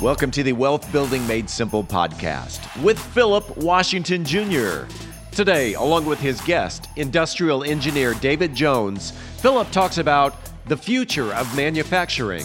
Welcome to the Wealth Building Made Simple podcast with Philip Washington Jr. Today, along with his guest, industrial engineer David Jones, Philip talks about the future of manufacturing.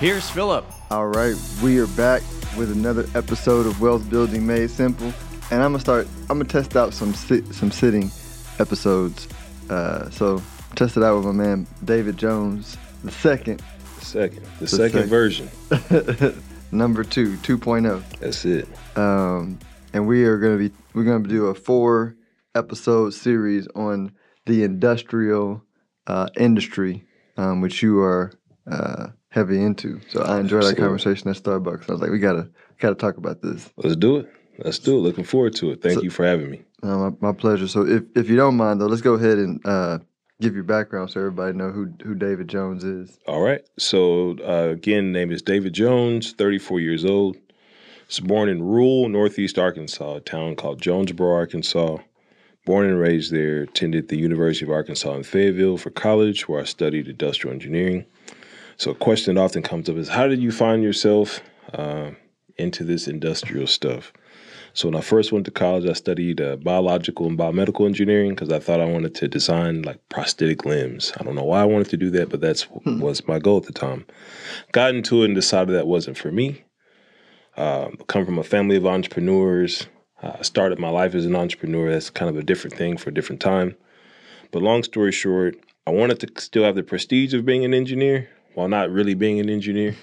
Here's Philip. All right, we are back with another episode of Wealth Building Made Simple, and I'm gonna start. I'm gonna test out some sit, some sitting episodes. Uh, so test it out with my man David Jones, the second. Second, the, the second, second, version. Number two, 2.0. That's it. Um, and we are gonna be we're gonna do a four episode series on the industrial uh, industry, um, which you are. Uh, heavy into. So I enjoyed Absolutely. that conversation at Starbucks. I was like, we gotta gotta talk about this. Let's do it. Let's do it. Looking forward to it. Thank so, you for having me. Uh, my, my, pleasure. So if, if you don't mind though, let's go ahead and uh, give your background so everybody know who who David Jones is. All right. So uh, again, name is David Jones, 34 years old. Was born in rural Northeast Arkansas, a town called Jonesboro, Arkansas. Born and raised there, attended the University of Arkansas in Fayetteville for college, where I studied industrial engineering. So, a question that often comes up is how did you find yourself uh, into this industrial stuff? So, when I first went to college, I studied uh, biological and biomedical engineering because I thought I wanted to design like prosthetic limbs. I don't know why I wanted to do that, but that's hmm. was my goal at the time. Got into it and decided that wasn't for me. Uh, come from a family of entrepreneurs. I started my life as an entrepreneur. That's kind of a different thing for a different time. But long story short, I wanted to still have the prestige of being an engineer, while not really being an engineer.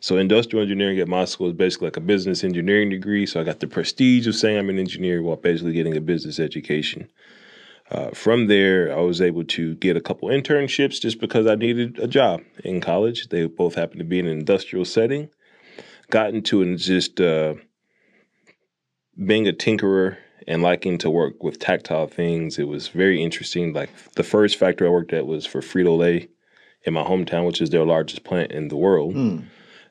So industrial engineering at my school is basically like a business engineering degree. So I got the prestige of saying I'm an engineer while basically getting a business education. Uh, from there, I was able to get a couple internships just because I needed a job in college. They both happened to be in an industrial setting. Got into and just uh, being a tinkerer and liking to work with tactile things. It was very interesting. Like the first factory I worked at was for Frito Lay in my hometown, which is their largest plant in the world. Mm.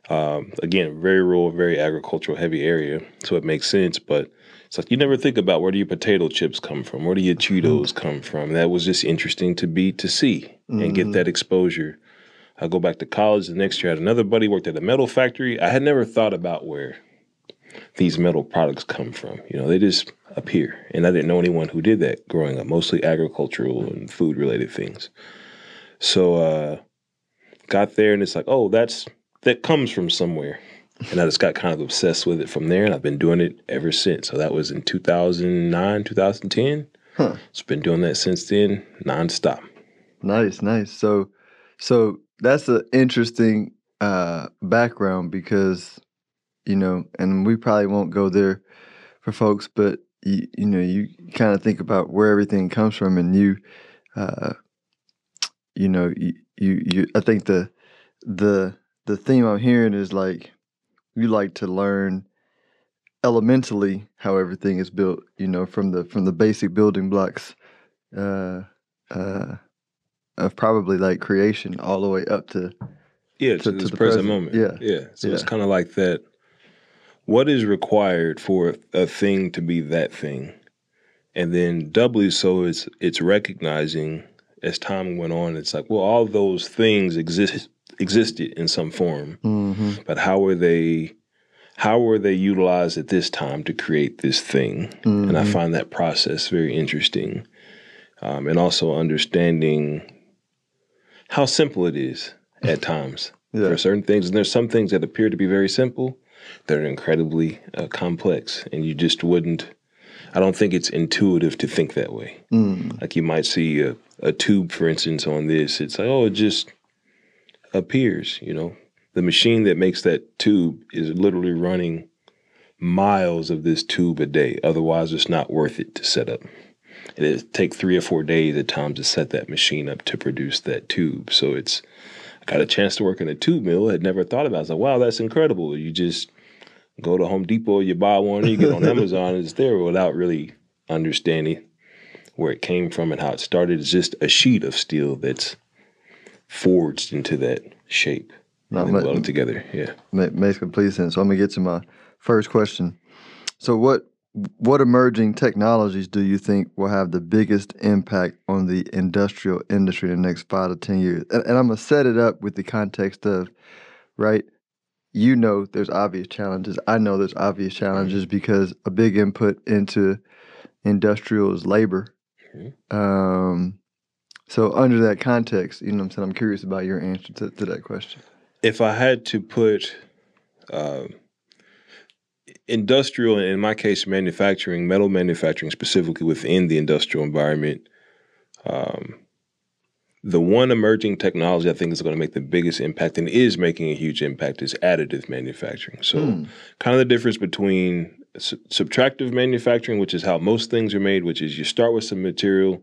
Um, again, very rural, very agricultural heavy area, so it makes sense. But it's like you never think about where do your potato chips come from, where do your Cheetos mm. come from. That was just interesting to be to see mm-hmm. and get hmm. that exposure. I go back to college the next year. I had another buddy worked at a metal factory. I had never thought about where these metal products come from. You know, they just appear, and I didn't know anyone who did that growing up. Mostly agricultural and food related things. So uh, got there and it's like, oh, that's that comes from somewhere. And I just got kind of obsessed with it from there, and I've been doing it ever since. So that was in 2009, 2010. Huh. So been doing that since then, nonstop. Nice, nice. So, so that's an interesting uh, background because, you know, and we probably won't go there for folks, but you, you know, you kind of think about where everything comes from, and you, uh, you know, you, you, you I think the the the theme I'm hearing is like you like to learn elementally how everything is built, you know, from the from the basic building blocks uh uh of probably like creation all the way up to yeah to, to, to the present, present, moment. Yeah, yeah. So yeah. it's kind of like that. What is required for a thing to be that thing, and then doubly so, it's it's recognizing as time went on, it's like, well, all those things exist existed in some form, mm-hmm. but how were they? How were they utilized at this time to create this thing? Mm-hmm. And I mm-hmm. find that process very interesting, um, and also understanding how simple it is at times yeah. for certain things. And there's some things that appear to be very simple that are incredibly uh, complex, and you just wouldn't. I don't think it's intuitive to think that way. Mm. Like you might see a, a tube, for instance, on this, it's like, oh, it just appears, you know. The machine that makes that tube is literally running miles of this tube a day. Otherwise, it's not worth it to set up. It take three or four days at times to set that machine up to produce that tube. So it's I got a chance to work in a tube mill. Had never thought about. It. I was like, wow, that's incredible. You just go to Home Depot, you buy one, you get on Amazon, and it's there without really understanding where it came from and how it started. is just a sheet of steel that's forged into that shape Not and welded together. Yeah. Ma- makes complete sense. So I'm gonna get to my first question. So what what emerging technologies do you think will have the biggest impact on the industrial industry in the next five to ten years? And, and I'm gonna set it up with the context of, right? You know, there's obvious challenges. I know there's obvious challenges because a big input into industrial is labor. Um, so under that context, you know, what I'm saying I'm curious about your answer to, to that question. if I had to put uh, industrial, in my case, manufacturing, metal manufacturing specifically within the industrial environment, um, the one emerging technology I think is going to make the biggest impact and is making a huge impact is additive manufacturing. So, Hmm. kind of the difference between su- subtractive manufacturing, which is how most things are made, which is you start with some material,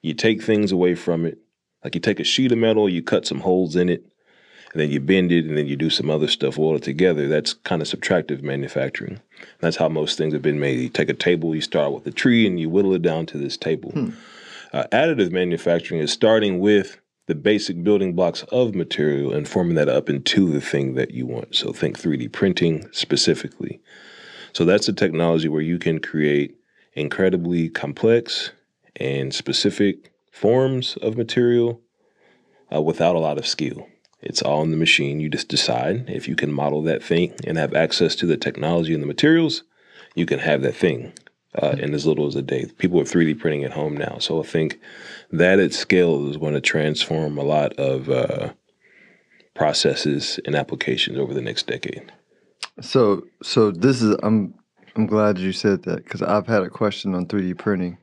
you take things away from it. Like you take a sheet of metal, you cut some holes in it, and then you bend it, and then you do some other stuff, weld it together. That's kind of subtractive manufacturing. That's how most things have been made. You take a table, you start with a tree, and you whittle it down to this table. Uh, additive manufacturing is starting with the basic building blocks of material and forming that up into the thing that you want. So think 3D printing specifically. So that's a technology where you can create incredibly complex and specific forms of material uh, without a lot of skill. It's all in the machine. You just decide if you can model that thing and have access to the technology and the materials, you can have that thing uh, in as little as a day. People are 3D printing at home now. So I think that at scale is going to transform a lot of uh, processes and applications over the next decade. So, so this is I'm I'm glad you said that because I've had a question on 3D printing.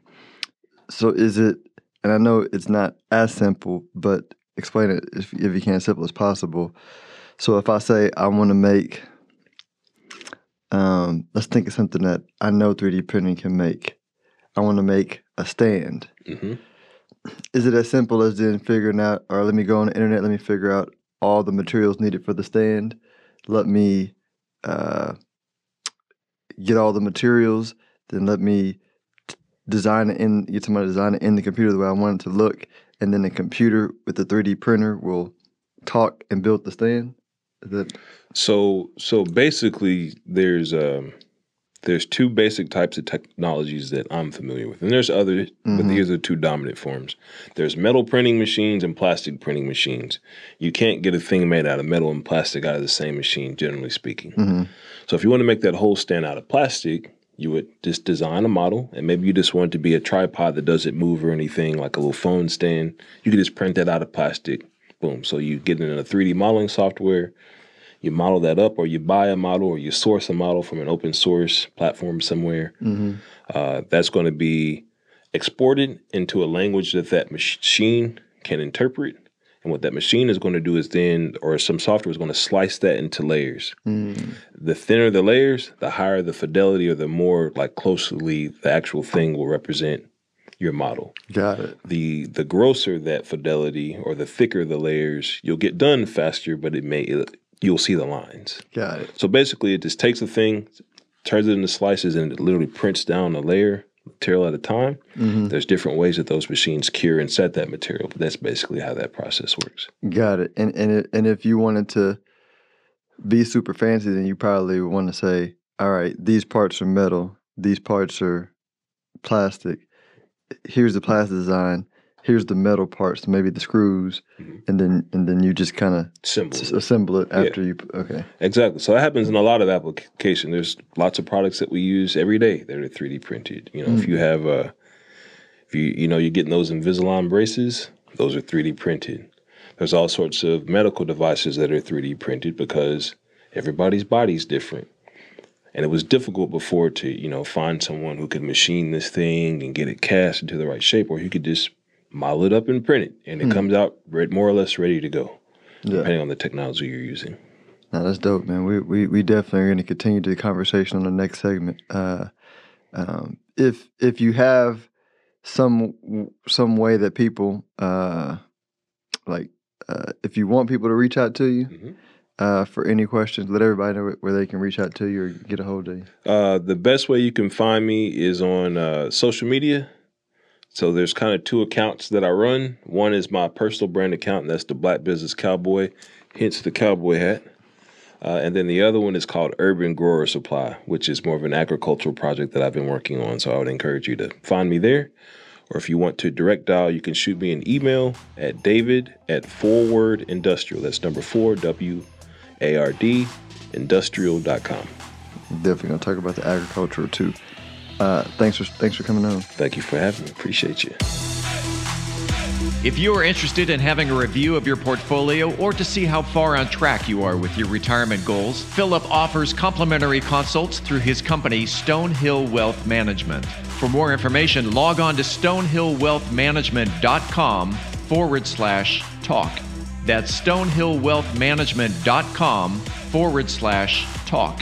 So, is it? And I know it's not as simple, but explain it if if you can as simple as possible. So, if I say I want to make, um, let's think of something that I know 3D printing can make. I want to make a stand. hmm Is it as simple as then figuring out, or let me go on the internet, let me figure out all the materials needed for the stand. Let me uh, get all the materials. Then let me t- design it in. Get somebody to design it in the computer the way I want it to look, and then the computer with the 3D printer will talk and build the stand. That So so basically there's um there's two basic types of technologies that I'm familiar with. And there's other, but Mhm. these are two dominant forms. There's metal printing machines and plastic printing machines. You can't get a thing made out of metal and plastic out of the same machine, generally speaking. Mhm. So if you want to make that whole stand out of plastic, you would just design a model and maybe you just want it to be a tripod that doesn't move or anything, like a little phone stand. You could just print that out of plastic. Boom. So you get in a 3D modeling software you model that up or you buy a model or you source a model from an open source platform somewhere Mhm. uh, that's going to be exported into a language that that machine can interpret and what that machine is going to do is then or some software is going to slice that into layers Mm. the thinner the layers the higher the fidelity or the more like closely the actual thing will represent your model got it? the the grosser that fidelity or the thicker the layers you'll get done faster but it may you'll see the lines Got it. so basically, it just takes a thing, turns it into slices, and it literally prints down a layer material at a time. Mhm. There's different ways that those machines cure and set that material, but that's basically how that process works. Got it. And and it, and if you wanted to be super fancy, then you probably would want to say, all right, these parts are metal, these parts are plastic. Here's the plastic design. Here's the metal parts, maybe the screws, Mhm. and then and then you just kind of Simple. assemble it after you. Okay. Exactly. So that happens in a lot of application. There's lots of products that we use every day that are 3D printed. You know, if you have uh if you you know you're getting those Invisalign braces, those are 3D printed. There's all sorts of medical devices that are 3D printed because everybody's body's different. And it was difficult before to, you know, find someone who could machine this thing and get it cast into the right shape, or you could just model it up and print it, and it comes out more or less ready to go, Yeah. depending on the technology you're using. No, that's dope, man. We we, we definitely are going to continue the conversation on the next segment. Uh, um, if if you have some some way that people uh, like, uh, if you want people to reach out to you, Mhm. Uh, for any questions, let everybody know where they can reach out to you or get a hold of you. Uh, the best way you can find me is on uh, social media. So there's kind of two accounts that I run. One is my personal brand account, and that's the Black Business Cowboy, hence the cowboy hat. Uh, and then the other one is called Urban Grower Supply, which is more of an agricultural project that I've been working on. So I would encourage you to find me there. Or if you want to direct dial, you can shoot me an email at david at forward industrial. That's number four, W A R D, industrial.com. Definitely going to talk about the agriculture too. Uh, thanks for thanks for coming on. Thank you for having me. Appreciate you. If you are interested in having a review of your portfolio or to see how far on track you are with your retirement goals, Philip offers complimentary consults through his company, Stonehill Wealth Management. For more information, log on to stonehillwealthmanagement.com forward slash talk. That's stonehillwealthmanagement.com forward slash talk.